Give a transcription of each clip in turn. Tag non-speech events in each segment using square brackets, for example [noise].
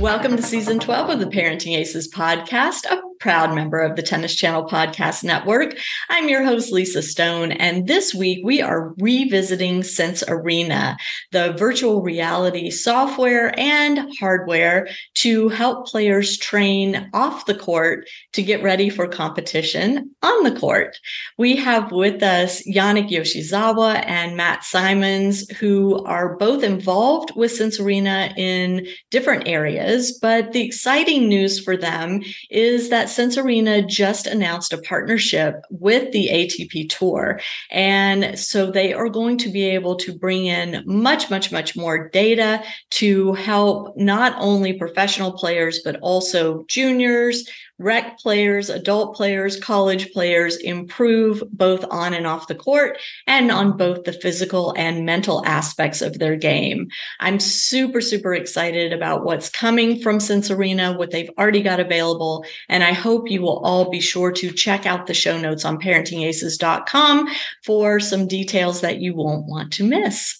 Welcome to season 12 of the Parenting Aces podcast, a proud member of the Tennis Channel Podcast Network. I'm your host, Lisa Stone, and this week we are revisiting Sense Arena, the virtual reality software and hardware to help players train off the court to get ready for competition on the court. We have with us Yannick Yoshizawa and Matt Simons, who are both involved with Sense Arena in different areas, but the exciting news for them is that Sense Arena just announced a partnership with the ATP Tour. And so they are going to be able to bring in much, much, much more data to help not only professional players, but also juniors, rec players, adult players, college players improve both on and off the court and on both the physical and mental aspects of their game. I'm super, super excited about what's coming from Sense Arena, what they've already got available. And I hope you will all be sure to check out the show notes on parentingaces.com for some details that you won't want to miss.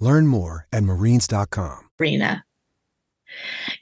Learn more at marines.com. Arena.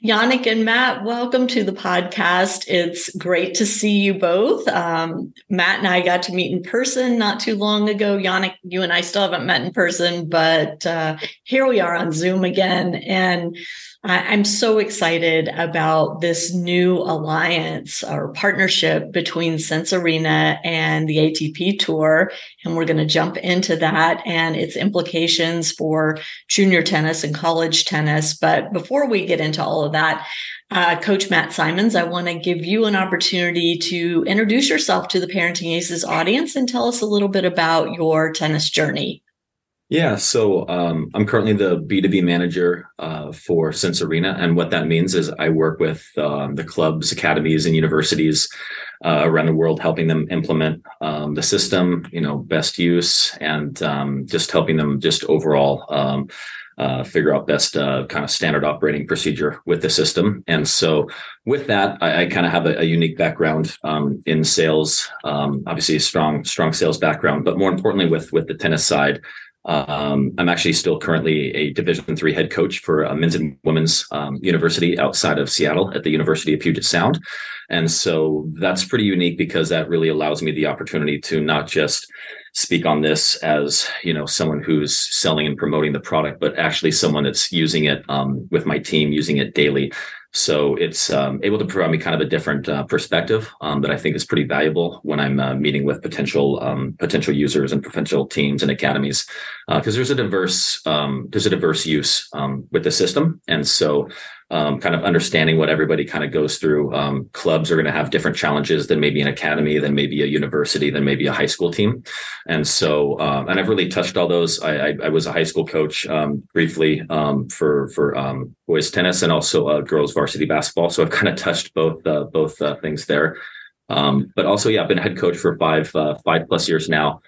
Yannick and Matt, welcome to the podcast. It's great to see you both. Um, Matt and I got to meet in person not too long ago. Yannick, you and I still haven't met in person, but uh, here we are on Zoom again. And I'm so excited about this new alliance or partnership between Sense Arena and the ATP Tour. And we're going to jump into that and its implications for junior tennis and college tennis. But before we get into all of that, uh, Coach Matt Simons, I want to give you an opportunity to introduce yourself to the Parenting Aces audience and tell us a little bit about your tennis journey. Yeah, so um, I'm currently the B2B manager uh, for Sense Arena. And what that means is I work with um, the clubs, academies, and universities uh, around the world, helping them implement um, the system, you know, best use, and um, just helping them just overall um, uh, figure out best uh, kind of standard operating procedure with the system. And so, with that, I, I kind of have a, a, unique background um, in sales. obviously, a strong, strong sales background, but more importantly, with with the tennis side. Um, I'm actually still currently a Division three head coach for a men's and women's um, university outside of Seattle at the University of Puget Sound, and so that's pretty unique because that really allows me the opportunity to not just speak on this as you know someone who's selling and promoting the product, but actually someone that's using it um, with my team, using it daily. So it's um, able to provide me kind of a different uh, perspective um, that I think is pretty valuable when I'm uh, meeting with potential um, potential users and potential teams and academies, because uh, there's a diverse um, there's a diverse use um, with the system, and so um, kind of understanding what everybody kind of goes through. Um, clubs are going to have different challenges than maybe an academy, than maybe a university, than maybe a high school team. And so, um, and I've really touched all those. I, I, I was a high school coach um, briefly um, for for um, boys tennis and also uh, girls varsity basketball. So I've kind of touched both uh, both uh, things there. But also, yeah, I've been head coach for five uh, five plus years now,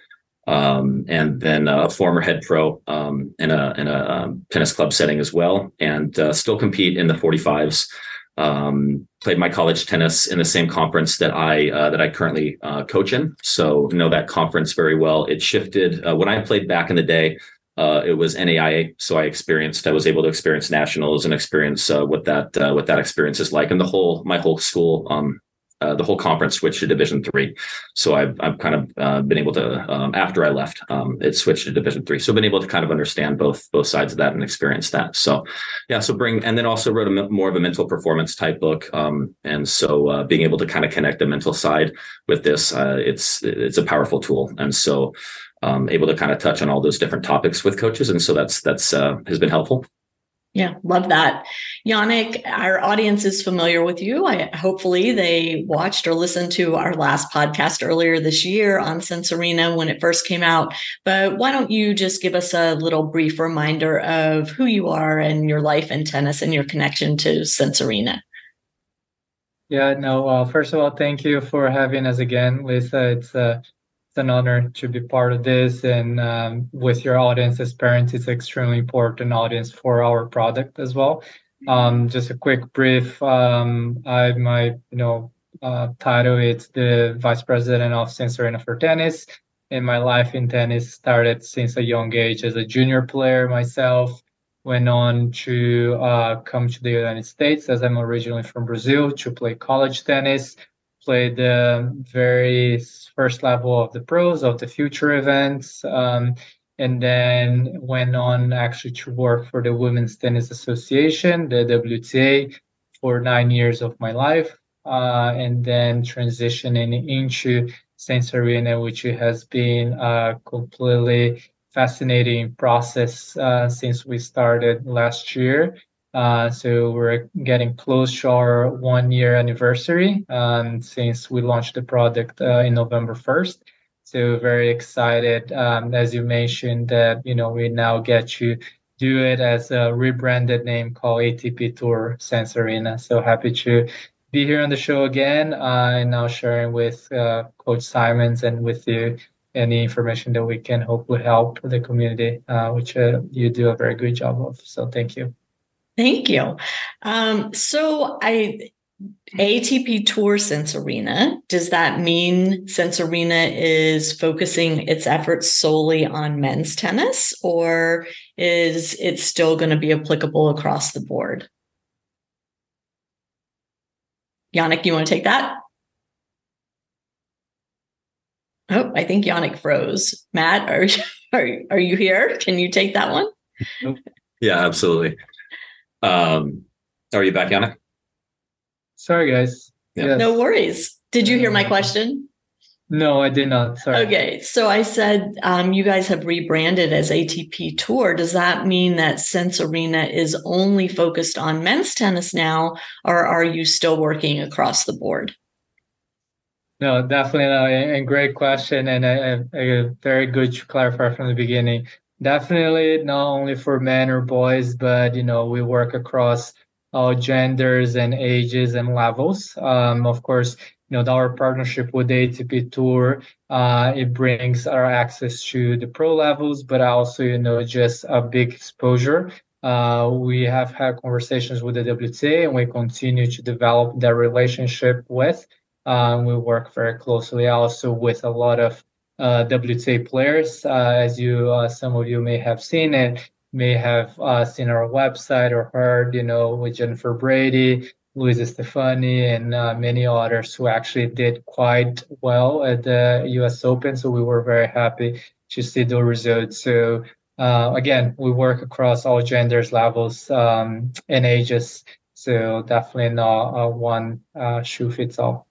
um, and then a former head pro um, in a in a um, tennis club setting as well, and uh, still compete in the 45s. Um, played my college tennis in the same conference that I uh, that I currently uh, coach in, so know that conference very well. It shifted uh, when I played back in the day. Uh, it was NAIA, so I experienced. I was able to experience nationals and experience uh, what that what that experience is like, and the whole my whole school um, uh, the whole conference switched to Division three. So I've I've kind of uh, been able to um, after I left, um, it switched to Division three. So I've been able to kind of understand both both sides of that and experience that. So yeah, so bring and then also wrote a more of a mental performance type book. Um, and so uh, being able to kind of connect the mental side with this, uh, it's it's a powerful tool. And so um, able to kind of touch on all those different topics with coaches, and so that's that's uh, has been helpful. Yeah, love that. Yannick, our audience is familiar with you. I hopefully they watched or listened to our last podcast earlier this year on Sense Arena when it first came out. But why don't you just give us a little brief reminder of who you are and your life in tennis and your connection to Sense Arena? Yeah, no, uh, first of all, thank you for having us again, Lisa. It's uh, it's an honor to be part of this and um, with your audience as parents it's extremely important audience for our product as well um, just a quick brief um, i my you know uh, title it's the vice president of Sense Arena for tennis. And my life in tennis started since a young age as a junior player myself. Went on to uh, come to the united states as i'm originally from brazil to play college tennis. Played the very first level of the pros of the future events um, and then went on actually to work for the women's tennis association the wta for nine years of my life uh, and then transitioning into Sense Arena, which has been a completely fascinating process uh, since we started last year. Uh, so we're getting close to our one year anniversary um, since we launched the product uh, in November 1st. So very excited, um, as you mentioned, that you know we now get to do it as a rebranded name called ATP Tour Sense Arena. So happy to be here on the show again uh, and now sharing with uh, Coach Simons and with you any information that we can hopefully help the community, uh, which uh, you do a very good job of. So thank you. Thank you. Um, so I ATP Tour Sense Arena, does that mean Sense Arena is focusing its efforts solely on men's tennis, or is it still going to be applicable across the board? Yannick, you want to take that? Oh, I think Yannick froze. Matt, are, [laughs] are, are you here? Can you take that one? Yeah, absolutely. Um, are you back, Yannick? Sorry, guys. Yeah. Yes. No worries. Did you hear my question? No, I did not. Sorry. Okay. So I said um, you guys have rebranded as ATP Tour. Does that mean that Sense Arena is only focused on men's tennis now, or are you still working across the board? No, definitely not. And great question, and a, a very good to clarify from the beginning definitely not only for men or boys, but you know we work across all genders and ages and levels. Um, of course, you know our partnership with the ATP Tour uh, it brings our access to the pro levels, but also you know just a big exposure. Uh, we have had conversations with the WTA, and we continue to develop that relationship with. Um, we work very closely also with a lot of uh, WTA players. Uh, as you, uh, some of you may have seen it, may have uh, seen our website or heard, you know, with Jennifer Brady, Luisa Stefani, and uh, many others who actually did quite well at the U.S. Open. So we were very happy to see the results. So uh, again, we work across all genders, levels, um, and ages. So definitely not one shoe fits all.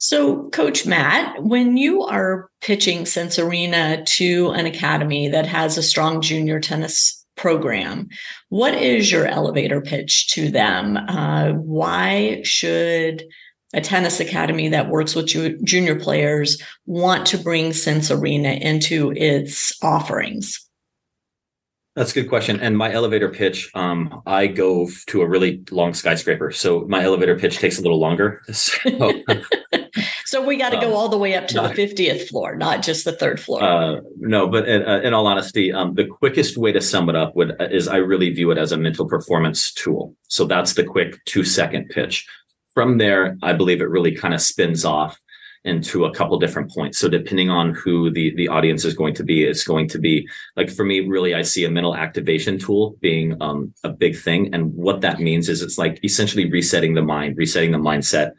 So, Coach Matt, when you are pitching Sense Arena to an academy that has a strong junior tennis program, what is your elevator pitch to them? Uh, why should a tennis academy that works with ju- junior players want to bring Sense Arena into its offerings? That's a good question. And my elevator pitch, um, I go to a really long skyscraper, so my elevator pitch takes a little longer. [laughs] So So we got to um, go all the way up to not, the 50th floor, not just the third floor. Uh, no, but in, uh, in all honesty, um, the quickest way to sum it up would is I really view it as a mental performance tool. So that's the quick two second pitch. From there, I believe it really kind of spins off into a couple different points. So depending on who the the audience is going to be, it's going to be like for me, really, I see a mental activation tool being um, a big thing. And what that means is it's like essentially resetting the mind, resetting the mindset.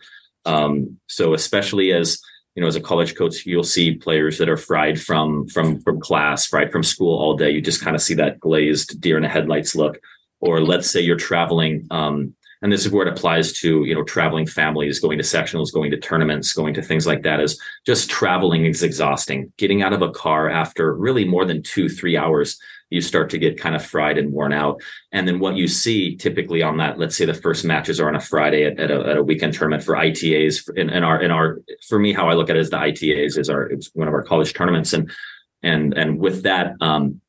Um, so especially as you know, as a college coach, you'll see players that are fried from from from class, fried from school all day. You just kind of see that glazed deer in the headlights look. Or let's say you're traveling um, and this is where it applies to you know traveling families going to sectionals going to tournaments going to things like that is just traveling is exhausting. Getting out of a car after really more than two three hours you start to get kind of fried and worn out. And then what you see typically on that let's say the first matches are on a friday at, at, a, at a, weekend tournament for itas in, in our in our for me how i look at it is the itas is our it's one of our college tournaments. And and and with that um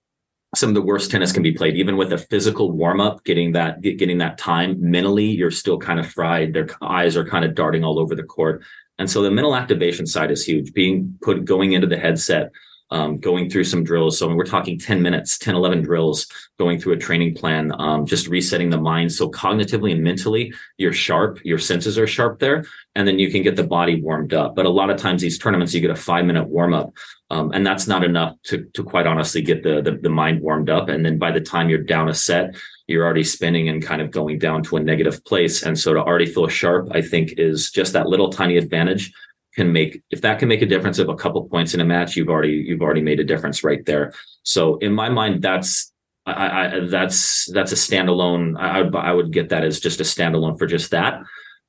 some of the worst tennis can be played. Even with a physical warm up getting that getting that time mentally you're still kind of fried. Their eyes are kind of darting all over the court. And so the mental activation side is huge. Being put going into the headset um, going through some drills so we're talking 10 minutes 10 11 drills going through a training plan um, just resetting the mind so cognitively and mentally you're sharp your senses are sharp there and then you can get the body warmed up but a lot of times these tournaments you get a five minute warm up um, and that's not enough to, to quite honestly get the, the, the mind warmed up. And then by the time you're down a set, you're already spinning and kind of going down to a negative place. And so to already feel sharp, I think is just that little tiny advantage can make if that can make a difference of a couple points in a match, you've already you've already made a difference right there. So in my mind, that's I, I that's that's a standalone. I, would I would get that as just a standalone for just that.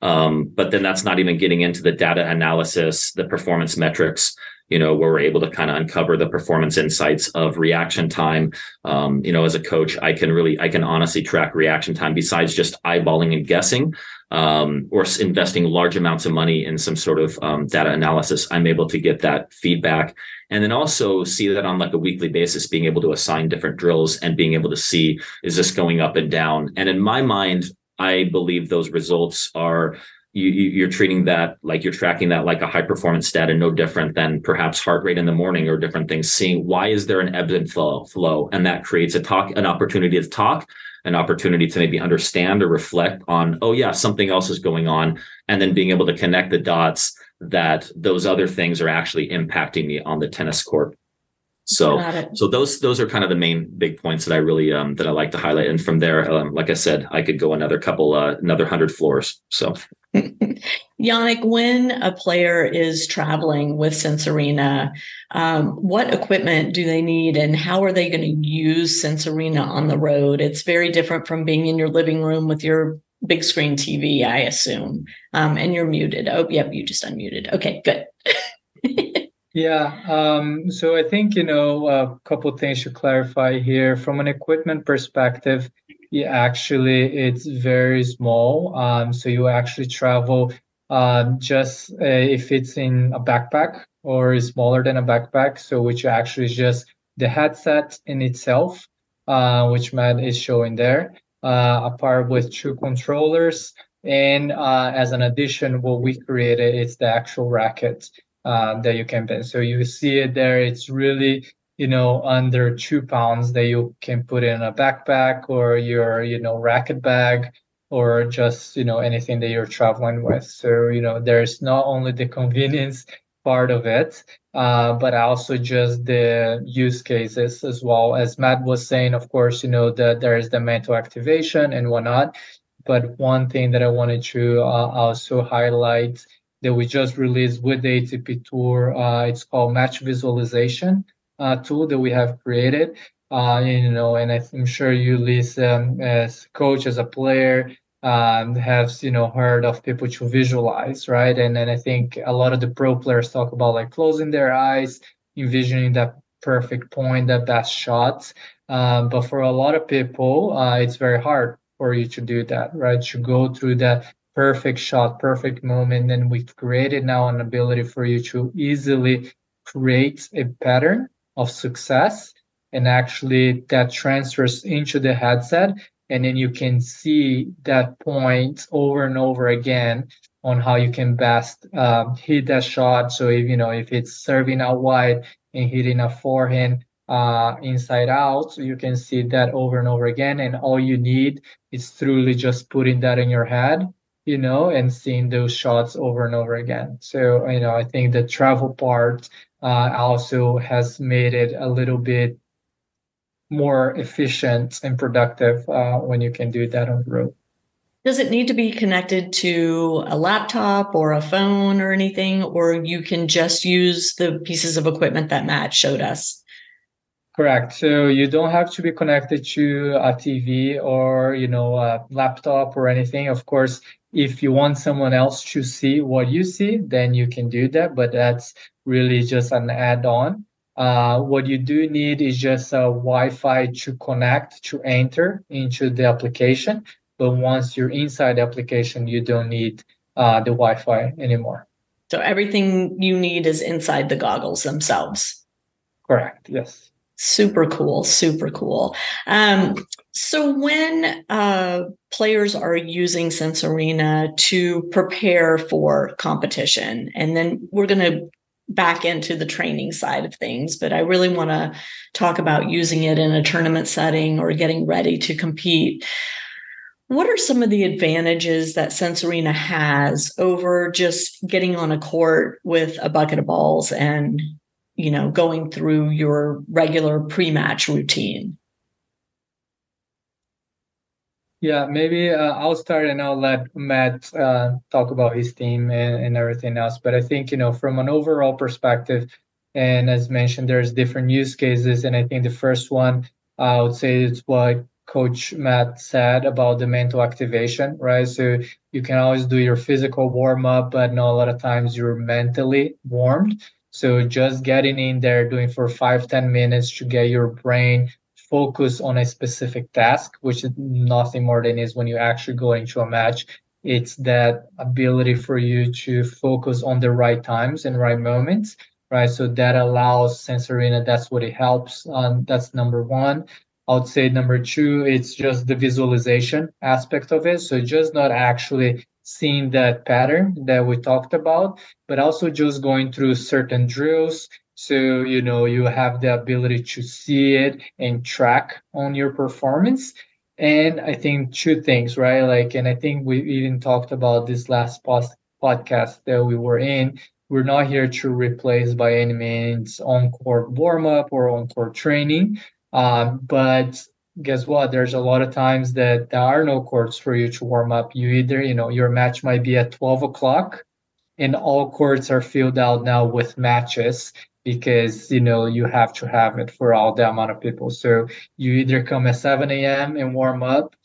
Um, but then that's not even getting into the data analysis, the performance metrics you know, where we're able to kind of uncover the performance insights of reaction time. Um, you know, as a coach, I can really, I can honestly track reaction time besides just eyeballing and guessing. Um, or investing large amounts of money in some sort of um, data analysis, I'm able to get that feedback. And then also see that on like a weekly basis, being able to assign different drills and being able to see is this going up and down. And in my mind, I believe those results are you, are treating that like you're tracking that like a high performance stat and no different than perhaps heart rate in the morning or different things. Seeing why is there an ebb and flow flow? And that creates a talk an opportunity to talk an opportunity to maybe understand or reflect on oh yeah something else is going on and then being able to connect the dots that those other things are actually impacting me on the tennis court so so those those are kind of the main big points that I really um that I like to highlight. And from there, um, like I said, I could go another couple uh another hundred floors. So Yannick, when a player is traveling with Sense Arena, um, what equipment do they need and how are they going to use Sense Arena on the road? It's very different from being in your living room with your big screen TV, I assume. Um, and you're muted. Oh, yep, you just unmuted. Okay, good. [laughs] Yeah. Um, so I think, you know, a couple things to clarify here. From an equipment perspective, yeah, actually, it's very small. Um, so you actually travel uh, just uh, if it's in a backpack or is smaller than a backpack. So which actually is just the headset in itself, uh, which Matt is showing there, uh, apart with two controllers. And uh, as an addition, what we created is the actual racket uh, that you can bend. So you see it there. It's really you know under two pounds that you can put in a backpack or your you know racket bag or just you know anything that you're traveling with. So you know there's not only the [laughs] convenience part of it, uh, but also just the use cases as well. As Matt was saying, of course, you know that there is the mental activation and whatnot. But one thing that I wanted to uh, also highlight that we just released with the ATP Tour. Uh, it's called Match Visualization uh, tool that we have created. Uh, you know, and I'm sure you, Lisa, um, as coach, as a player, um, have you know heard of people to visualize, right? And then I think a lot of the pro players talk about like closing their eyes, envisioning that perfect point, that best shot. Um, but for a lot of people, uh, it's very hard for you to do that, right? To go through that perfect shot, perfect moment. And we've created now an ability for you to easily create a pattern of success. And actually, that transfers into the headset. And then you can see that point over and over again on how you can best um, hit that shot. So if you know if it's serving out wide and hitting a forehand uh, inside out, so you can see that over and over again. And all you need is truly just putting that in your head, you know, and seeing those shots over and over again. So you know, I think the travel part uh, also has made it a little bit more efficient and productive uh, when you can do that on the road. Does it need to be connected to a laptop or a phone or anything, or you can just use the pieces of equipment that Matt showed us? Correct. So you don't have to be connected to a TV or you know a laptop or anything. Of course, if you want someone else to see what you see, then you can do that. But that's really just an add-on. Uh, what you do need is just a Wi-Fi to connect to enter into the application. But once you're inside the application, you don't need uh, the Wi-Fi anymore. So everything you need is inside the goggles themselves. Correct. Yes. Super cool. Super cool. Um, so when uh, players are using Sense Arena to prepare for competition, and then we're going to back into the training side of things, but I really want to talk about using it in a tournament setting or getting ready to compete. What are some of the advantages that Sense Arena has over just getting on a court with a bucket of balls and, you know, going through your regular pre-match routine? Yeah, maybe uh, I'll start and I'll let Matt uh, talk about his team and, and everything else. But I think, you know, from an overall perspective, and as mentioned, there's different use cases. And I think the first one, I would say it's what coach Matt said about the mental activation, right? So you can always do your physical warm up, but not a lot of times you're mentally warmed. So just getting in there, doing for five ten minutes to get your brain focused on a specific task, which is nothing more than is when you actually go into a match. It's that ability for you to focus on the right times and right moments, right? So that allows Sense Arena. That's what it helps. Um, that's number one. I would say number two, it's just the visualization aspect of it. So just not actually seeing that pattern that we talked about, but also just going through certain drills. So, you know, you have the ability to see it and track on your performance. And I think two things, right? Like, and I think we even talked about this last post- podcast that we were in. We're not here to replace by any means on court warm up or on court training. Um, but guess what? There's a lot of times that there are no courts for you to warm up. You either, you know, your match might be at 12 o'clock and all courts are filled out now with matches because, you know, you have to have it for all the amount of people. So you either come at 7 a.m. and warm up,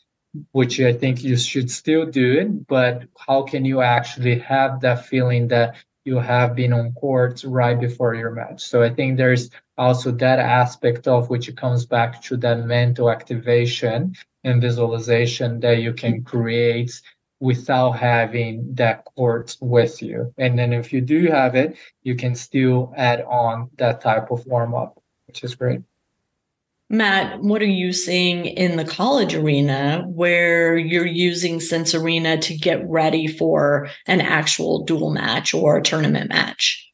which I think you should still do it, but how can you actually have that feeling that you have been on court right before your match? So I think there's also that aspect of which comes back to that mental activation and visualization that you can create without having that court with you. And then if you do have it, you can still add on that type of warm up, which is great. Matt, what are you seeing in the college arena where you're using Sense Arena to get ready for an actual dual match or a tournament match?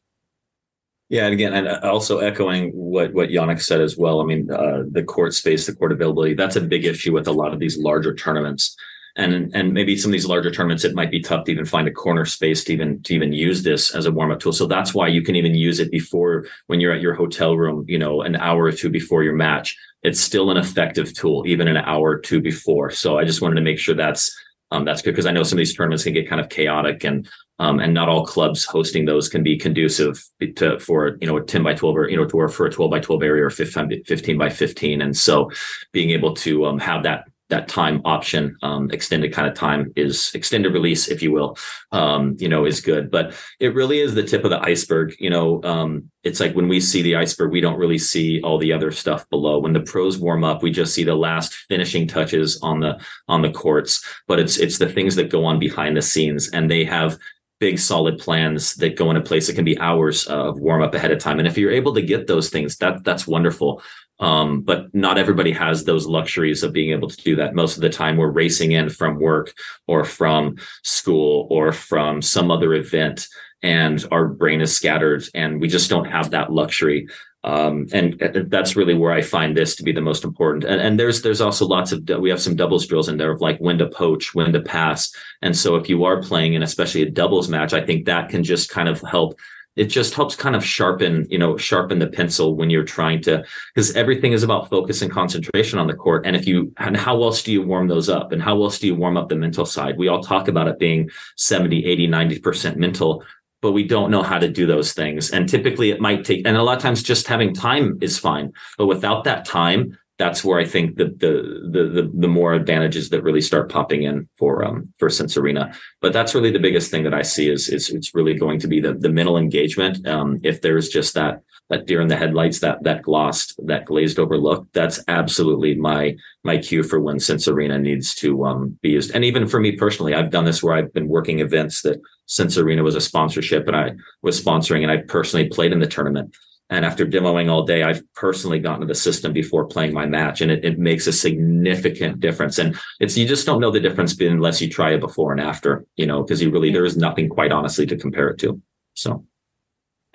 Yeah, and again, and uh, also echoing what what Yannick said as well. I mean, uh, the court space, the court availability, that's a big issue with a lot of these larger tournaments. And and maybe some of these larger tournaments, it might be tough to even find a corner space to even to even use this as a warm up tool. So that's why you can even use it before when you're at your hotel room, you know, an hour or two before your match. It's still an effective tool, even an hour or two before. So I just wanted to make sure that's um, that's good because I know some of these tournaments can get kind of chaotic and um, and not all clubs hosting those can be conducive to for you know a 10 by 12 or you know to or for a 12 by 12 area or 15, 15 by 15 and so being able to um, have that that time option, um, extended kind of time is extended release, if you will, um, you know, is good. But it really is the tip of the iceberg. You know, um, it's like when we see the iceberg, we don't really see all the other stuff below. When the pros warm up, we just see the last finishing touches on the on the courts. But it's it's the things that go on behind the scenes, and they have big solid plans that go into place. It can be hours of warm up ahead of time. And if you're able to get those things, that that's wonderful. Um, but not everybody has those luxuries of being able to do that. Most of the time, we're racing in from work or from school or from some other event, and our brain is scattered, and we just don't have that luxury. Um, and that's really where I find this to be the most important. And, and, there's there's also lots of we have some doubles drills in there of like when to poach, when to pass. And so if you are playing in especially a doubles match, I think that can just kind of help it just helps kind of sharpen you know sharpen the pencil when you're trying to because everything is about focus and concentration on the court. And if you and how else do you warm those up? And how else do you warm up the mental side? We all talk about it being 70 80 90% mental but we don't know how to do those things. And typically it might take and a lot of times just having time is fine but without that time that's where I think the, the the the the, more advantages that really start popping in for um for Sense Arena. But that's really the biggest thing that I see is is it's really going to be the the mental engagement. Um, if there's just that that deer in the headlights, that that glossed, that glazed over look, that's absolutely my my cue for when Sense Arena needs to um, be used. And even for me personally, I've done this where I've been working events that Sense Arena was a sponsorship and I was sponsoring and I personally played in the tournament. And after demoing all day, I've personally gotten to the system before playing my match, and it, it makes a significant difference. And it's you just don't know the difference unless you try it before and after, you know, because you really there is nothing quite honestly to compare it to. So.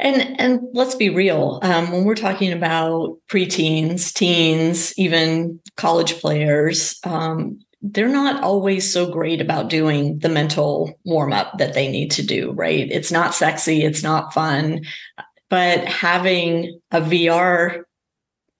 And and let's be real. Um, when we're talking about preteens, teens, even college players, um, they're not always so great about doing the mental warm up that they need to do. Right? It's not sexy. It's not fun but having a VR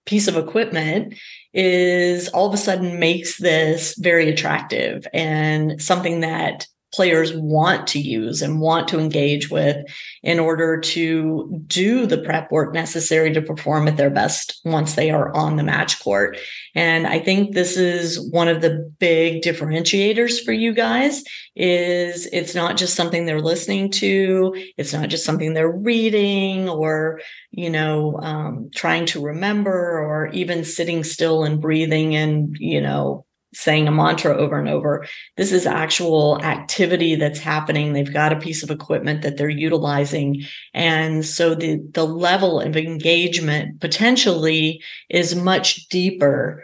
piece of equipment is all of a sudden makes this very attractive and something that players want to use and want to engage with in order to do the prep work necessary to perform at their best once they are on the match court. And I think this is one of the big differentiators for you guys is it's not just something they're listening to. It's not just something they're reading or, you know, um, trying to remember or even sitting still and breathing and, you know, saying a mantra over and over. This is actual activity that's happening. They've got a piece of equipment that they're utilizing. And so the, the level of engagement potentially is much deeper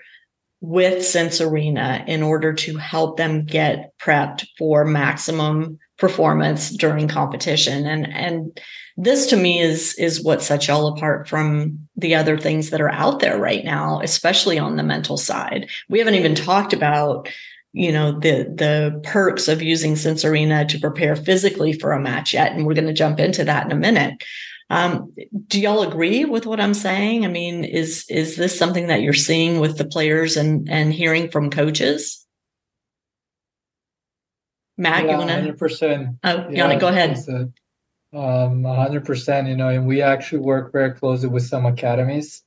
with Sense Arena in order to help them get prepped for maximum performance during competition. And, and this to me is is what sets y'all apart from the other things that are out there right now especially on the mental side we haven't even talked about you know the the perks of using sense arena to prepare physically for a match yet and we're going to jump into that in a minute um, do y'all agree with what i'm saying? I mean is is this something that you're seeing with the players and and hearing from coaches? Matt yeah, you want to 100% oh yeah, go ahead. um, 100%, you know, and we actually work very closely with some academies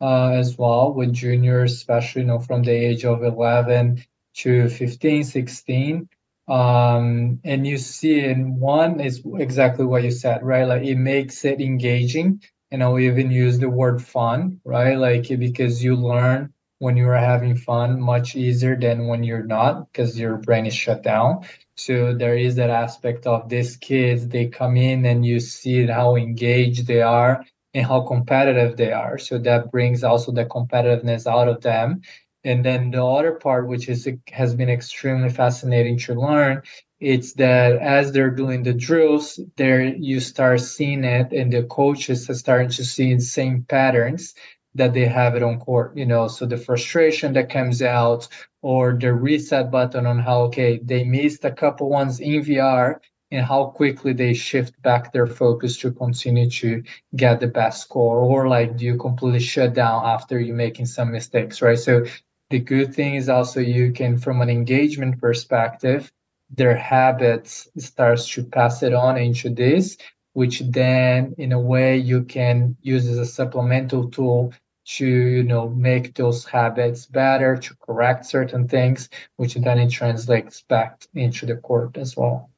uh, as well, with juniors, especially, you know, from the age of 11 to 15, 16. Um, and you see, in one is exactly what you said, right? Like it makes it engaging. And I'll even use the word fun, right? Like because you learn when you are having fun much easier than when you're not because your brain is shut down so there is that aspect of these kids they come in and you see how engaged they are and how competitive they are so that brings also the competitiveness out of them and then the other part which is has been extremely fascinating to learn it's that as they're doing the drills there you start seeing it and the coaches are starting to see the same patterns that they have it on court you know? So the frustration that comes out or the reset button on how okay they missed a couple ones in vr and how quickly they shift back their focus to continue to get the best score or like do you completely shut down after you making some mistakes right? So the good thing is also you can from an engagement perspective their habits starts to pass it on into this which then in a way you can use as a supplemental tool to you know make those habits better to correct certain things which then it translates back into the court as well.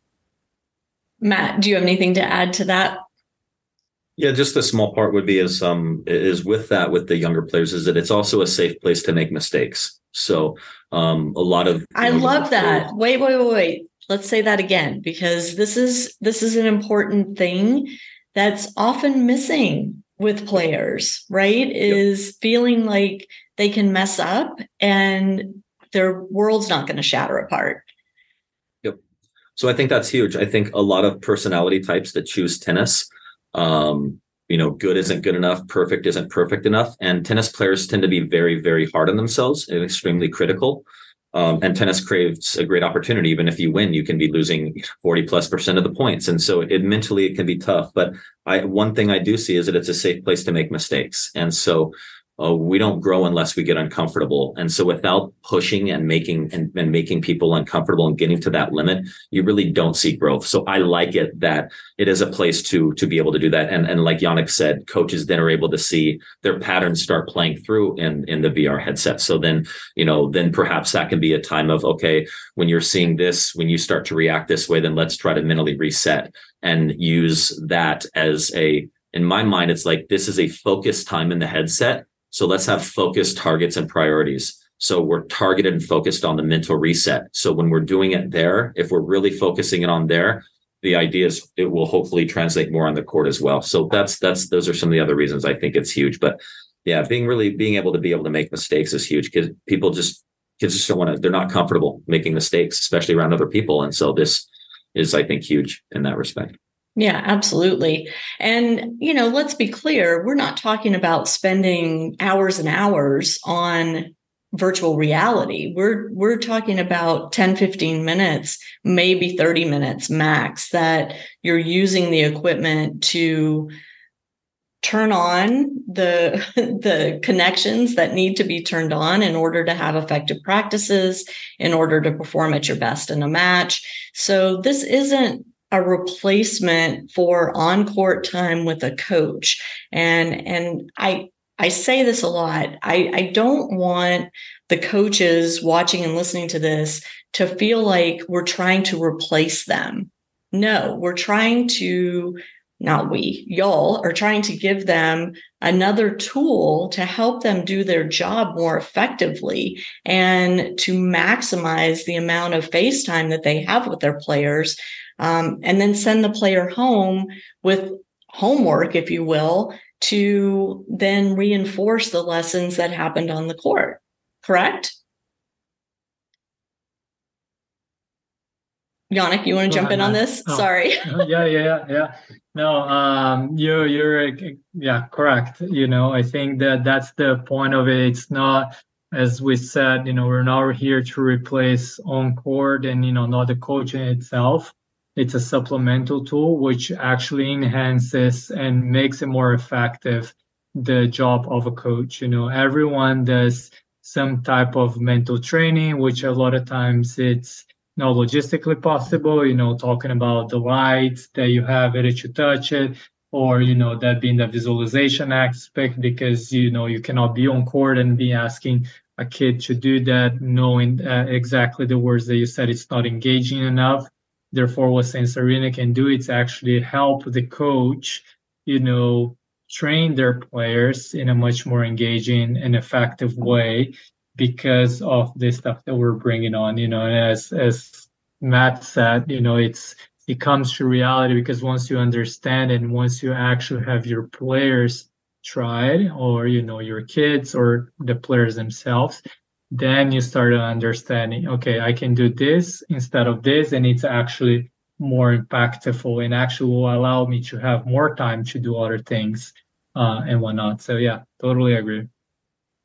Matt do you have anything to add to that yeah just a small part would be is um is with that with the younger players is that it's also a safe place to make mistakes. So um a lot of i love that. wait wait wait wait. Let's say that again because this is this is an important thing that's often missing with players right? Yep. is feeling like they can mess up and their world's not going to shatter apart. Yep. So i think that's huge. I think a lot of personality types that choose tennis um, you know, good isn't good enough, perfect isn't perfect enough. And tennis players tend to be very, very hard on themselves and extremely critical. Um, and tennis craves a great opportunity. Even if you win, you can be losing 40 plus percent of the points. And so it mentally it can be tough. But I one thing I do see is that it's a safe place to make mistakes. And so uh, we don't grow unless we get uncomfortable. And so without pushing and making and, and, making people uncomfortable and getting to that limit, you really don't see growth. So I like it that it is a place to to be able to do that. And and like Yannick said, coaches then are able to see their patterns start playing through in in the VR headset. So then, you know, then perhaps that can be a time of okay, when you're seeing this, when you start to react this way, then let's try to mentally reset and use that as a in my mind, it's like this is a focus time in the headset so let's have focused targets and priorities. So we're targeted and focused on the mental reset. So when we're doing it there, if we're really focusing it on there, the idea is it will hopefully translate more on the court as well. So that's that's those are some of the other reasons I think it's huge. But yeah, being really being able to be able to make mistakes is huge because people just kids just don't want to they're not comfortable making mistakes, especially around other people. And so this is I think huge in that respect. Yeah, absolutely. And, you know, let's be clear, we're not talking about spending hours and hours on virtual reality. We're we're talking about 10 15 minutes, maybe 30 minutes max that you're using the equipment to turn on the [laughs] the connections that need to be turned on in order to have effective practices in order to perform at your best in a match. So this isn't a replacement for on-court time with a coach. And and I I say this a lot. I, I don't want the coaches watching and listening to this to feel like we're trying to replace them. No, we're trying to, not we, y'all are trying to give them another tool to help them do their job more effectively and to maximize the amount of face time that they have with their players um, and then send the player home with homework, if you will, to then reinforce the lessons that happened on the court. Correct? Yannick, you want to jump in on this? Oh. Sorry. [laughs] yeah, yeah, yeah. No, um, you, you're, yeah, correct. You know, I think that that's the point of it. It's not, as we said, you know, we're not here to replace on court and you know, not the coaching itself it's a supplemental tool which actually enhances and makes it more effective the job of a coach you know. Everyone does some type of mental training which a lot of times it's not logistically possible you know talking about the lights that you have ready to touch it or you know that being the visualization aspect because you know you cannot be on court and be asking a kid to do that knowing uh, exactly the words that you said it's not engaging enough Therefore, what Sense Arena can do is actually help the coach, you know, train their players in a much more engaging and effective way because of the stuff that we're bringing on. You know, and as as Matt said, you know, it's it comes to reality because once you understand and once you actually have your players tried or you know your kids or the players themselves then you start understanding okay i can do this instead of this and it's actually more impactful and actually will allow me to have more time to do other things uh, and whatnot. So yeah totally agree.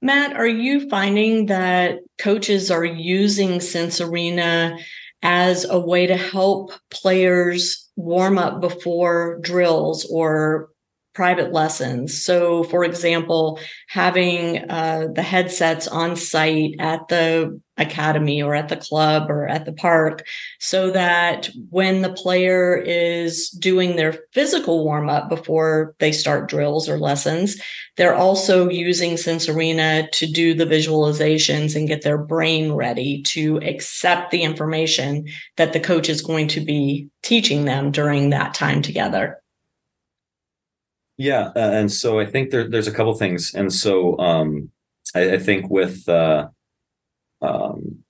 Matt are you finding that coaches are using sense arena as a way to help players warm up before drills or private lessons. So, for example, having uh, the headsets on site at the academy or at the club or at the park so that when the player is doing their physical warm up before they start drills or lessons, they're also using Sense Arena to do the visualizations and get their brain ready to accept the information that the coach is going to be teaching them during that time together. Yeah, uh, and so I think there, there's a couple things, and so um, I, I, think with uh, um,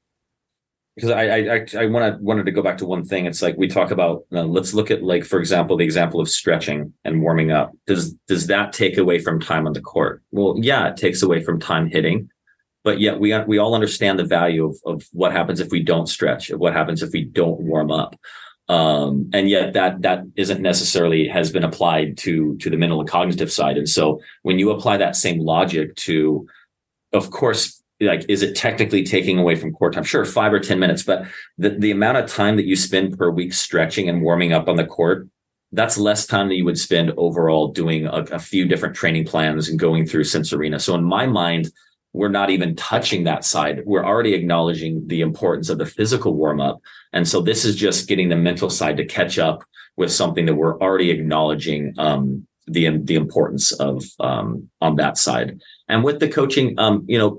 because I I I wanted wanted to go back to one thing. It's like we talk about. Uh, let's look at like for example the example of stretching and warming up. Does does that take away from time on the court? Well, yeah, it takes away from time hitting, but yet we we all understand the value of of what happens if we don't stretch, what happens if we don't warm up. Um, and yet that that isn't necessarily has been applied to to the mental and cognitive side. And so when you apply that same logic to, of course, like is it technically taking away from court time sure five or ten minutes but the, the amount of time that you spend per week stretching and warming up on the court that's less time that you would spend overall doing a, a few different training plans and going through sense arena so in my mind we're not even touching that side. We're already acknowledging the importance of the physical warm up and so this is just getting the mental side to catch up with something that we're already acknowledging um, the the importance of um, on that side. And with the coaching, um, you know,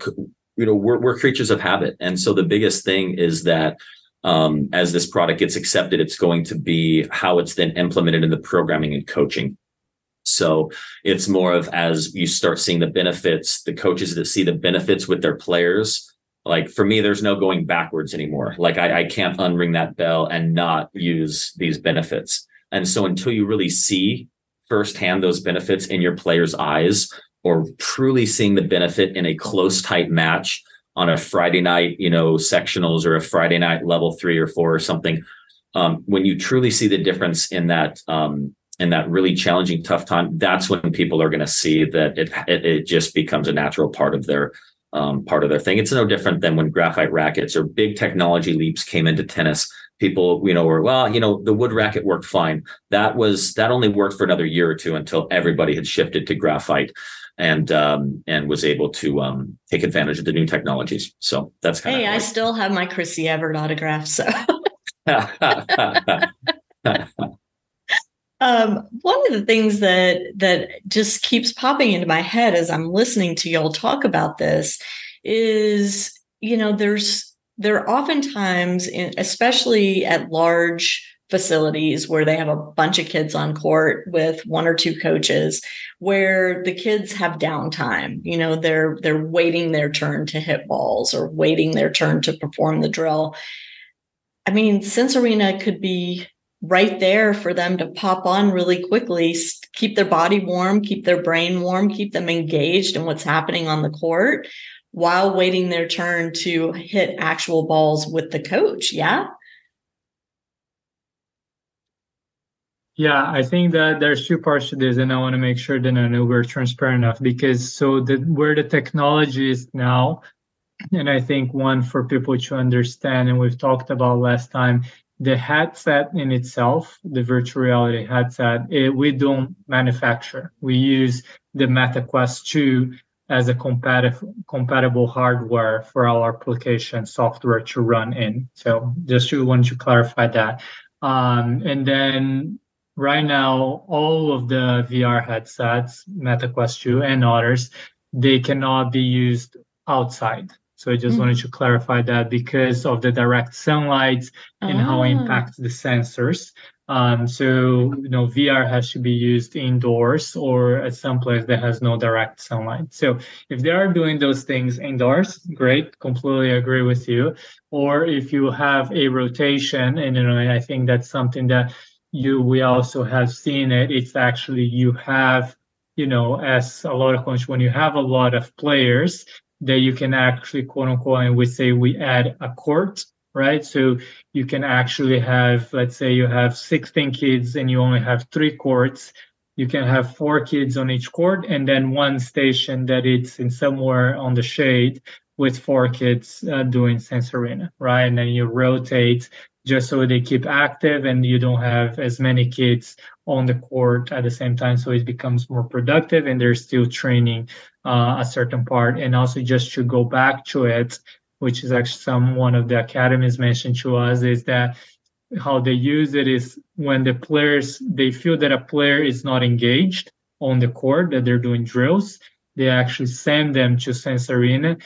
you know we're, we're creatures of habit. And so the biggest thing is that um, as this product gets accepted it's going to be how it's then implemented in the programming and coaching so it's more of as you start seeing the benefits the coaches that see the benefits with their players like for me there's no going backwards anymore like I, I can't unring that bell and not use these benefits and so until you really see firsthand those benefits in your players eyes or truly seeing the benefit in a close, tight match on a Friday night, you know, sectionals or a Friday night level three or four or something. Um, when you truly see the difference in that, um, in that really challenging, tough time, that's when people are going to see that it, it, it just becomes a natural part of their um, part of their thing. It's no different than when graphite rackets or big technology leaps came into tennis. People, you know, were well, you know, the wood racket worked fine. That was that only worked for another year or two until everybody had shifted to graphite and um, and was able to um, take advantage of the new technologies. So that's kind hey, of. Hey, I still have my Chrissie Evert autograph. So. [laughs] [laughs] [laughs] um, one of the things that that just keeps popping into my head as I'm listening to y'all talk about this is, you know, there's there oftentimes, in, especially at large facilities where they have a bunch of kids on court with one or two coaches where the kids have downtime you know they're they're waiting their turn to hit balls or waiting their turn to perform the drill. I mean Sense Arena could be right there for them to pop on really quickly keep their body warm keep their brain warm keep them engaged in what's happening on the court while waiting their turn to hit actual balls with the coach yeah? Yeah, I think that there's two parts to this, and I want to make sure that I know we're transparent enough because so the where the technology is now, and I think one for people to understand, and we've talked about last time, the headset in itself, the virtual reality headset, it, we don't manufacture. We use the MetaQuest 2 as a compatible compatible hardware for our application software to run in. So just to want to clarify that. Um, and then right now all of the VR headsets, MetaQuest 2 and others, they cannot be used outside. So I just mm-hmm. wanted to clarify that because of the direct sunlight and how it ah. impacts the sensors. Um, so you know, VR has to be used indoors or at some place that has no direct sunlight. So if they are doing those things indoors, great, completely agree with you. Or if you have a rotation, and you know, I think that's something that you we also have seen it it's actually you have you know as a lot of when you have a lot of players that you can actually quote unquote and we say we add a court right? So you can actually have let's say you have 16 kids and you only have three courts. You can have four kids on each court and then one station that it's in somewhere on the shade with four kids uh, doing Sense Arena right? And then you rotate just so they keep active and you don't have as many kids on the court at the same time. So it becomes more productive and they're still training uh, a certain part and also just to go back to it which is actually some one of the academies mentioned to us is that how they use it is when the players they feel that a player is not engaged on the court that they're doing drills they actually send them to Sense Arena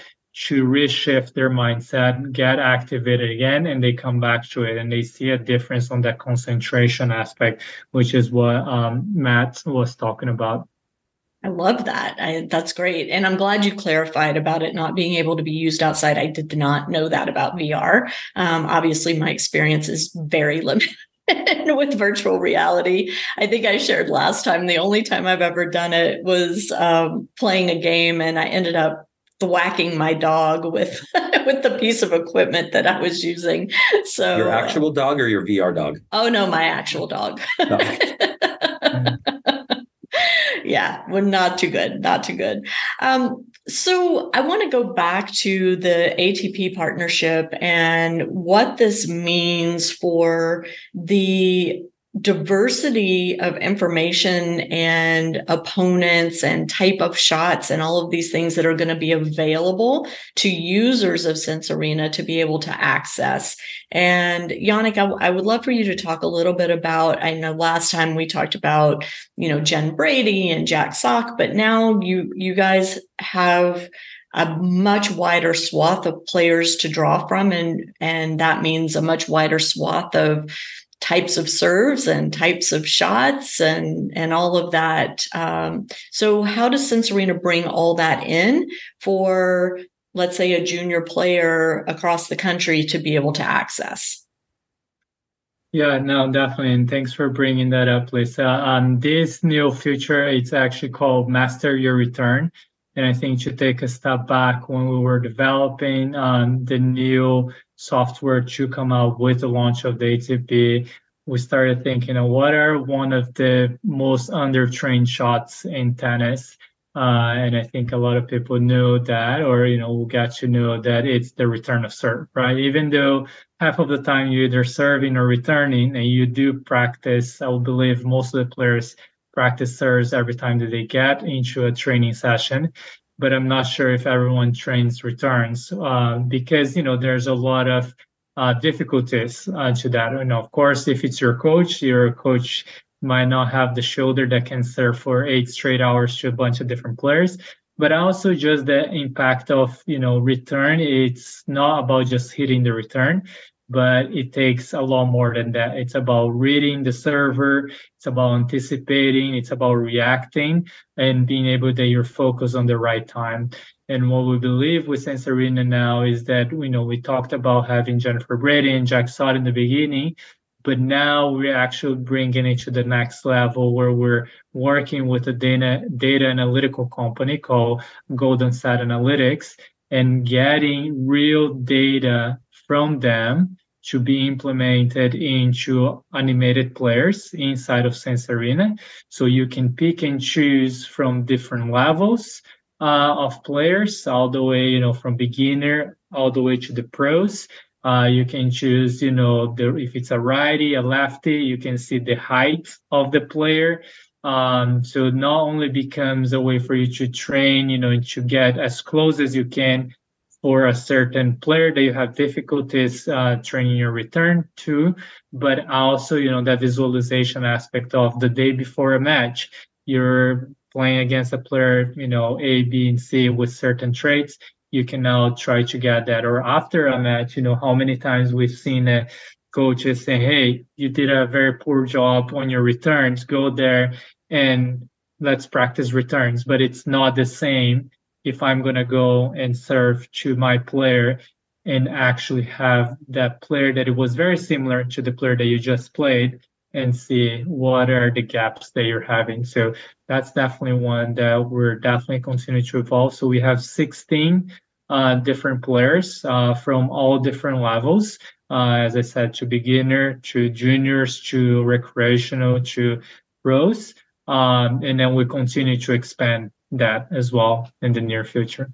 to reshift their mindset, get activated again, and they come back to it and they see a difference on that concentration aspect, which is what um, Matt was talking about. I love that. I, that's great. And I'm glad you clarified about it not being able to be used outside. I did not know that about VR. Um, obviously, my experience is very [laughs] limited. with virtual reality. I think I shared last time the only time I've ever done it was um, playing a game and I ended up thwacking my dog with [laughs] with the piece of equipment that I was using. So your uh, actual uh, dog or your VR dog? Oh no, my actual dog. [laughs] yeah, well, not too good, not too good. Um, so I want to go back to the ATP partnership and what this means for the diversity of information and opponents and type of shots and all of these things that are going to be available to users of Sense Arena to be able to access. And Yannick, I, I would love for you to talk a little bit about. I know last time we talked about, you know, Jen Brady and Jack Sock, but now you you guys have a much wider swath of players to draw from and and that means a much wider swath of types of serves and types of shots and and all of that. Um, so how does Sense Arena bring all that in for let's say a junior player across the country to be able to access? Yeah, no, definitely. And thanks for bringing that up, Lisa. Um, this new feature, it's actually called Master Your Return. And I think to take a step back when we were developing um, the new software to come out with the launch of the ATP, we started thinking of what are one of the most undertrained shots in tennis. Uh, and I think a lot of people know that, or you know, get to know that it's the return of serve, right? Even though half of the time you're either serving or returning, and you do practice, I will believe most of the players practice serves every time that they get into a training session but i'm not sure if everyone trains returns uh, because you know there's a lot of uh, difficulties uh, to that. And of course if it's your coach your coach might not have the shoulder that can serve for eight straight hours to a bunch of different players. But also just the impact of you know return it's not about just hitting the return but it takes a lot more than that. It's about reading the server, it's about anticipating, it's about reacting and being able that you're focused on the right time. And what we believe with Sense Arena now is that you know we talked about having Jennifer Brady and Jack Sock in the beginning, but now we're actually bringing it to the next level where we're working with a data data analytical company called Golden Set Analytics and getting real data from them to be implemented into animated players inside of Sense Arena. So you can pick and choose from different levels uh, of players, all the way, you know, from beginner all the way to the pros. Uh, you can choose, you know, the, if it's a righty, a lefty, you can see the height of the player. Um, so it not only becomes a way for you to train, you know, to get as close as you can for a certain player that you have difficulties uh, training your return to, but also, you know, that visualization aspect of the day before a match, you're playing against a player, you know, A, B, and C with certain traits. You can now try to get that. Or after a match, you know, how many times we've seen uh, coaches say, hey, you did a very poor job on your returns, go there and let's practice returns. But it's not the same if I'm going to go and serve to my player and actually have that player that it was very similar to the player that you just played and see what are the gaps that you're having. So that's definitely one that we're definitely continuing to evolve. So we have 16 uh, different players uh, from all different levels. Uh, as I said, to beginner, to juniors, to recreational, to pros. Um, and then we continue to expand that as well in the near future.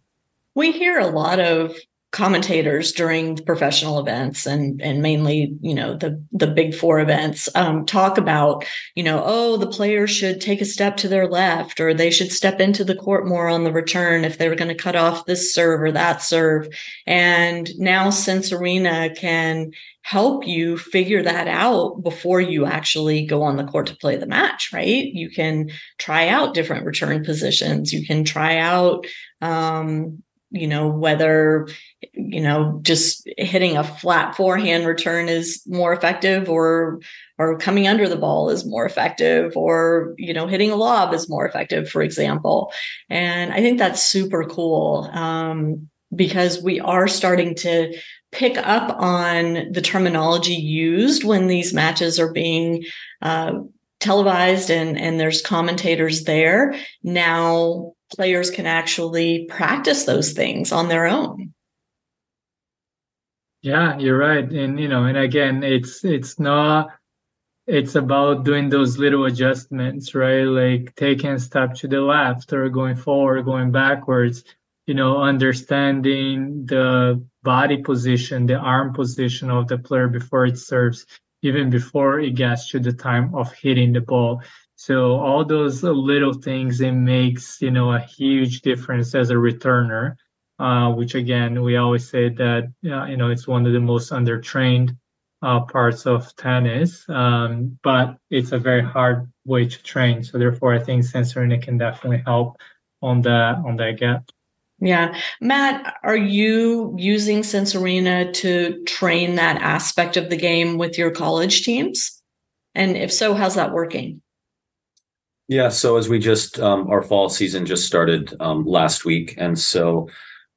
We hear a lot of commentators during professional events and and mainly you know the the big four events um, talk about you know oh the players should take a step to their left or they should step into the court more on the return if they were going to cut off this serve or that serve. And now Sense Arena can help you figure that out before you actually go on the court to play the match right? You can try out different return positions. You can try out um, you know, whether, you know, just hitting a flat forehand return is more effective or or coming under the ball is more effective or, you know, hitting a lob is more effective, for example. And I think that's super cool. Um, because we are starting to pick up on the terminology used when these matches are being uh, televised and and there's commentators there now players can actually practice those things on their own. Yeah, you're right. And you know, and again, it's it's not it's about doing those little adjustments, right? Like taking a step to the left or going forward, going backwards, you know, understanding the body position, the arm position of the player before it serves, even before it gets to the time of hitting the ball. So all those little things it makes you know a huge difference as a returner, uh, which again we always say that uh, you know it's one of the most undertrained uh, parts of tennis, um, but it's a very hard way to train. So therefore, I think Sense Arena can definitely help on that on that gap. Yeah. Matt, are you using Sense Arena to train that aspect of the game with your college teams? And if so, how's that working? Yeah. So as we just um, our fall season just started um, last week, and so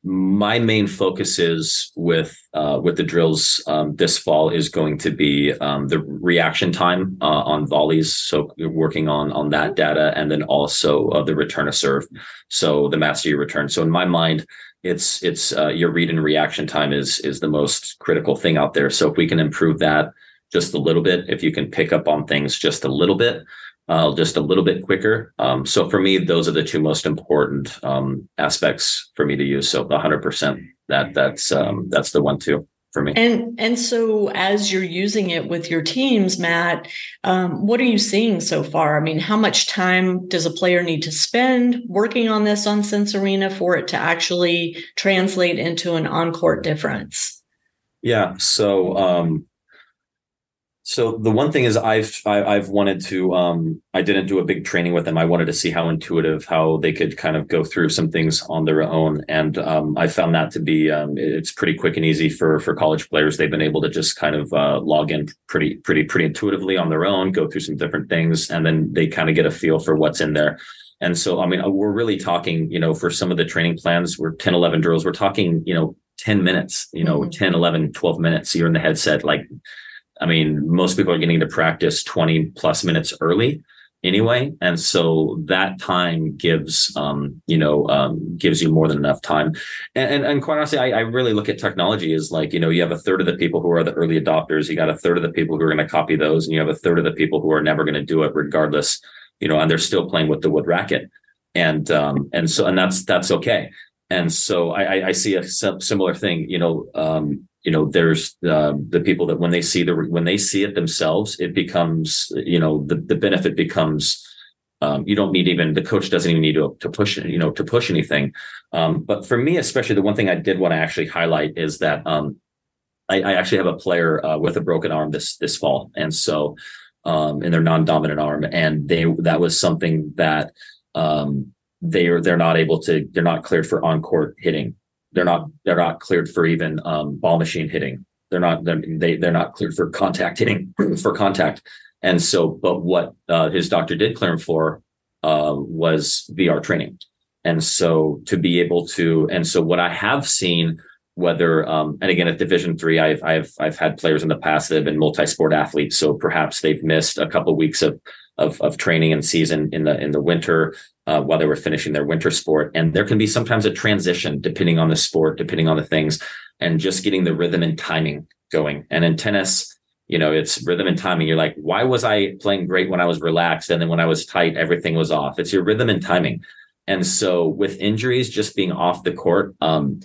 my main focus is with uh, with the drills um, this fall is going to be um, the reaction time uh, on volleys. So working on on that data, and then also uh, the return of serve. So the master your return. So in my mind, it's it's uh, your read and reaction time is is the most critical thing out there. So if we can improve that just a little bit, if you can pick up on things just a little bit uh, just a little bit quicker. Um, so for me, those are the two most important um, aspects for me to use. So 100% that that's um, that's the one too for me. And and so as you're using it with your teams, Matt, um, what are you seeing so far? I mean, how much time does a player need to spend working on this on Sense Arena for it to actually translate into an on court difference? Yeah. So um, so the one thing is I've I, have i have wanted to um I didn't do a big training with them. I wanted to see how intuitive, how they could kind of go through some things on their own, and um, I found that to be um, it's pretty quick and easy for for college players. They've been able to just kind of uh, log in pretty pretty pretty intuitively on their own, go through some different things, and then they kind of get a feel for what's in there. And so, I mean, uh, we're really talking, you know, for some of the training plans, we're 10, 11 drills, we're talking, you know, 10 minutes, you know, mm-hmm. 10, 11, 12 minutes. You're in the headset, like I mean, most people are getting to practice 20 plus minutes early anyway. And so that time gives, um, you know, um, gives you more than enough time. And, and, and quite honestly, I, I, really look at technology as like, you know, you have a third of the people who are the early adopters, you got a third of the people who are going to copy those, and you have a third of the people who are never going to do it regardless, you know, and they're still playing with the wood racket. And, um, and so, and that's, that's okay. And so I, I see a similar thing, you know, um, you know there's uh, the people that when they see the when they see it themselves it becomes you know the, the benefit becomes um, you don't need even the coach doesn't even need to, to push you know to push anything. Um, but for me especially the one thing i did want to actually highlight is that um, I, I, actually have a player uh, with a broken arm this this fall. And so um, in their non-dominant arm. And they that was something that um, they are they're not able to they're not cleared for on-court hitting they're not they're not cleared for even um, ball machine hitting. They're not they're, they they're not cleared for contact hitting [clears throat] for contact. And so, but what uh, his doctor did clear him for uh, was VR training. And so to be able to, and so what I have seen, whether um, and again at Division three, I've I've I've had players in the past that have been multi-sport athletes. So perhaps they've missed a couple weeks of of of training and season in the in the winter uh, while they were finishing their winter sport. And there can be sometimes a transition depending on the sport, depending on the things, and just getting the rhythm and timing going. And in tennis, you know, it's rhythm and timing. You're like, why was I playing great when I was relaxed? And then when I was tight, everything was off. It's your rhythm and timing. And so with injuries, just being off the court, um,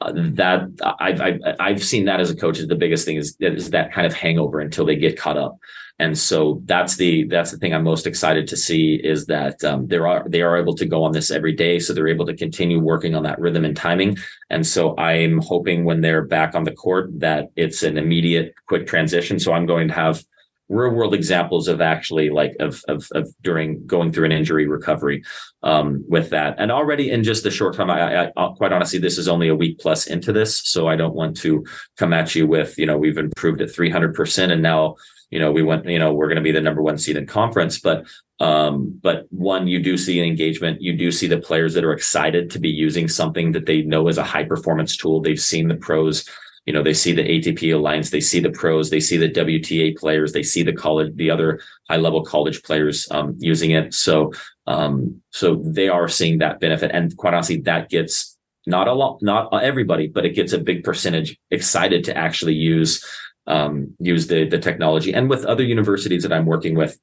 uh, that I've, I've, I've seen that as a coach is the biggest thing is, is that kind of hangover until they get caught up. And so that's the that's the thing I'm most excited to see is that um, there are they are able to go on this every day, so they're able to continue working on that rhythm and timing. And so I'm hoping when they're back on the court that it's an immediate, quick transition. So I'm going to have real world examples of actually like of, of, of during going through an injury recovery um, with that. And already in just the short time, I, I, quite honestly, this is only a week plus into this. So I don't want to come at you with, you know, we've improved at 300% and now, you know, we went, you know, we're going to be the number one seed in conference, but um, but one, you do see an engagement. You do see the players that are excited to be using something that they know is a high performance tool. They've seen the pros you know they see the ATP alliance they see the pros they see the WTA players they see the college the other high level college players um, using it. So um, so they are seeing that benefit. And quite honestly that gets not a lot not everybody but it gets a big percentage excited to actually use um, use the the technology. And with other universities that I'm working with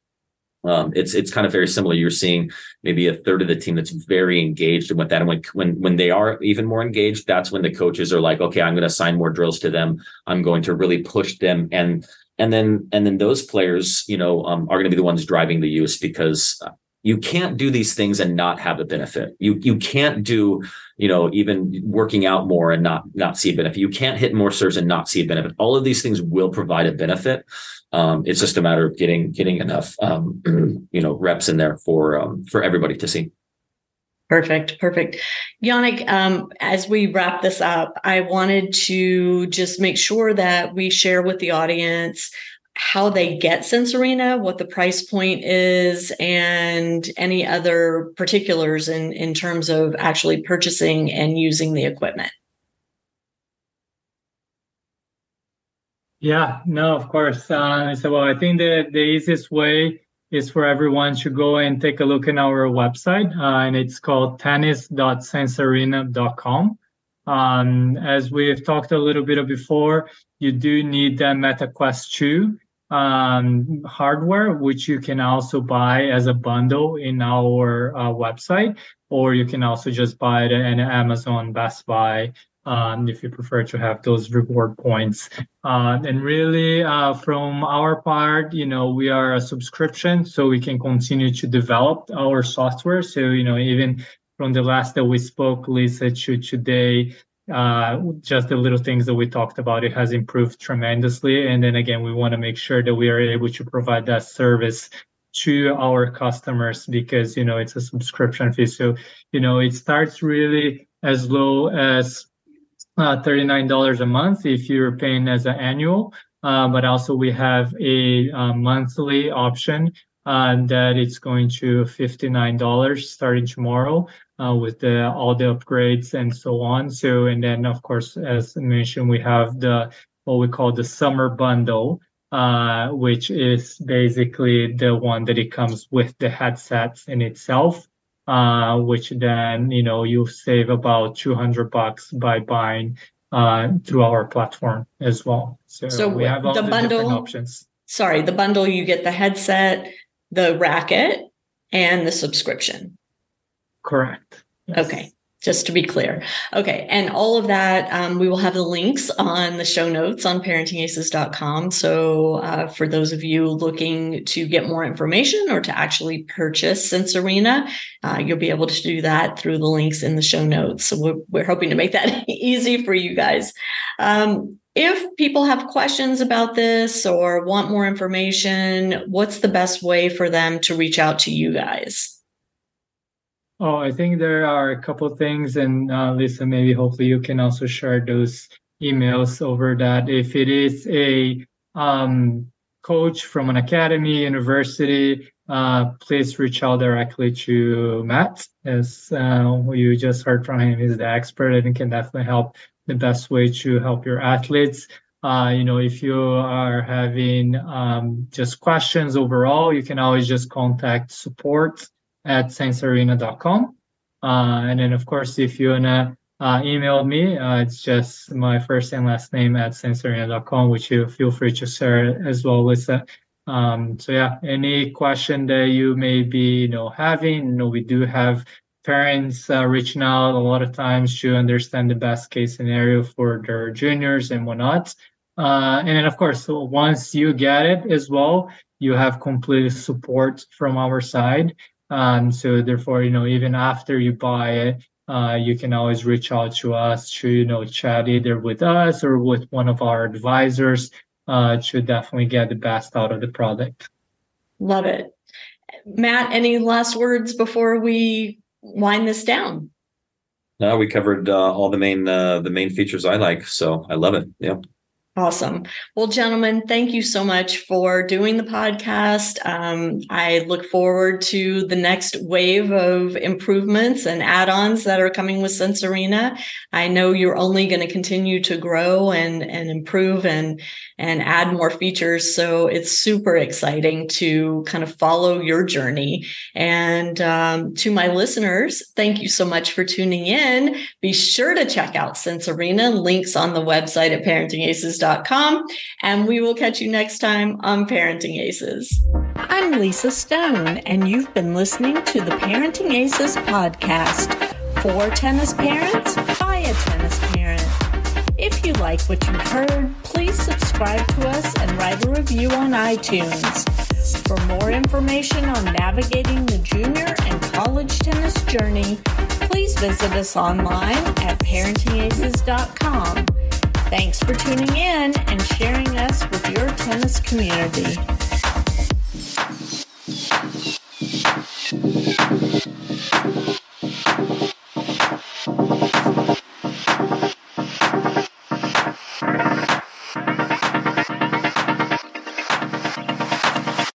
um, it's it's kind of very similar. You're seeing maybe a third of the team that's very engaged with that, and when when when they are even more engaged, that's when the coaches are like, okay, I'm going to assign more drills to them. I'm going to really push them, and and then and then those players, you know, um, are going to be the ones driving the use because you can't do these things and not have a benefit. You you can't do you know even working out more and not not see a benefit. You can't hit more serves and not see a benefit. All of these things will provide a benefit. Um, it's just a matter of getting getting enough um, [clears throat] you know reps in there for um, for everybody to see. Perfect, perfect. Yannick, um, as we wrap this up, I wanted to just make sure that we share with the audience how they get Sense Arena, what the price point is, and any other particulars in, in terms of actually purchasing and using the equipment. Yeah, no, of course. Uh, so, well, I think the, the easiest way is for everyone to go and take a look in our website, uh, and it's called tennis.sensearena.com. Um, as we've talked a little bit before, you do need the MetaQuest 2 um, hardware, which you can also buy as a bundle in our uh, website, or you can also just buy it at Amazon, Best Buy, um, if you prefer to have those reward points. Uh, and really, uh, from our part, you know, we are a subscription, so we can continue to develop our software. So, you know, even from the last that we spoke, Lisa, to today, uh, just the little things that we talked about, it has improved tremendously. And then again, we want to make sure that we are able to provide that service to our customers because you know it's a subscription fee. So you know it starts really as low as uh, $39 a month if you're paying as an annual. Uh, but also we have a, uh, monthly option uh, that it's going to $59 starting tomorrow uh, with the, all the upgrades and so on. So, and then of course, as mentioned, we have the, what we call the summer bundle, uh, which is basically the one that it comes with the headsets in itself uh, which then you know you save about 200 bucks by buying uh, through our platform as well. So, so we have all the, the bundle options. Sorry, the bundle you get the headset, the racket, and the subscription. Correct. Yes. Okay just to be clear. Okay. And all of that, um, we will have the links on the show notes on parentingaces.com. So uh, for those of you looking to get more information or to actually purchase Sense Arena, uh, you'll be able to do that through the links in the show notes. So we're, we're hoping to make that [laughs] easy for you guys. Um, if people have questions about this or want more information, what's the best way for them to reach out to you guys? Oh, I think there are a couple things, and uh, Lisa, maybe hopefully you can also share those emails over that. If it is a um, coach from an academy, university, uh, please reach out directly to Matt, as uh, who you just heard from him. He's the expert and can definitely help the best way to help your athletes. Uh, you know, if you are having um, just questions overall, you can always just contact support at sensearena.com. Uh, and then, of course, if you want to uh, email me, uh, it's just my first and last name at sensearena.com, which you feel free to share as well with that. Um, so yeah, any question that you may be, you know, having, you know, we do have parents uh, reaching out a lot of times to understand the best case scenario for their juniors and whatnot. Uh, and then, of course, so once you get it as well, you have complete support from our side. Um, so therefore, you know, even after you buy it, uh, you can always reach out to us to, you know, chat either with us or with one of our advisors uh, to definitely get the best out of the product. Love it. Matt, any last words before we wind this down? No, we covered uh, all the main uh, the main features I like, so I love it. Yeah. Awesome. Well, gentlemen, thank you so much for doing the podcast. Um, I look forward to the next wave of improvements and add ons that are coming with Sense Arena. I know you're only going to continue to grow and, and improve and, and add more features. So it's super exciting to kind of follow your journey. And um, to my listeners, thank you so much for tuning in. Be sure to check out Sense Arena, links on the website at parentingaces.com and we will catch you next time on Parenting Aces. I'm Lisa Stone, and you've been listening to the Parenting Aces podcast for tennis parents by a tennis parent. If you like what you've heard, please subscribe to us and write a review on iTunes. For more information on navigating the junior and college tennis journey, please visit us online at parentingaces.com. Thanks for tuning in and sharing us with your tennis community.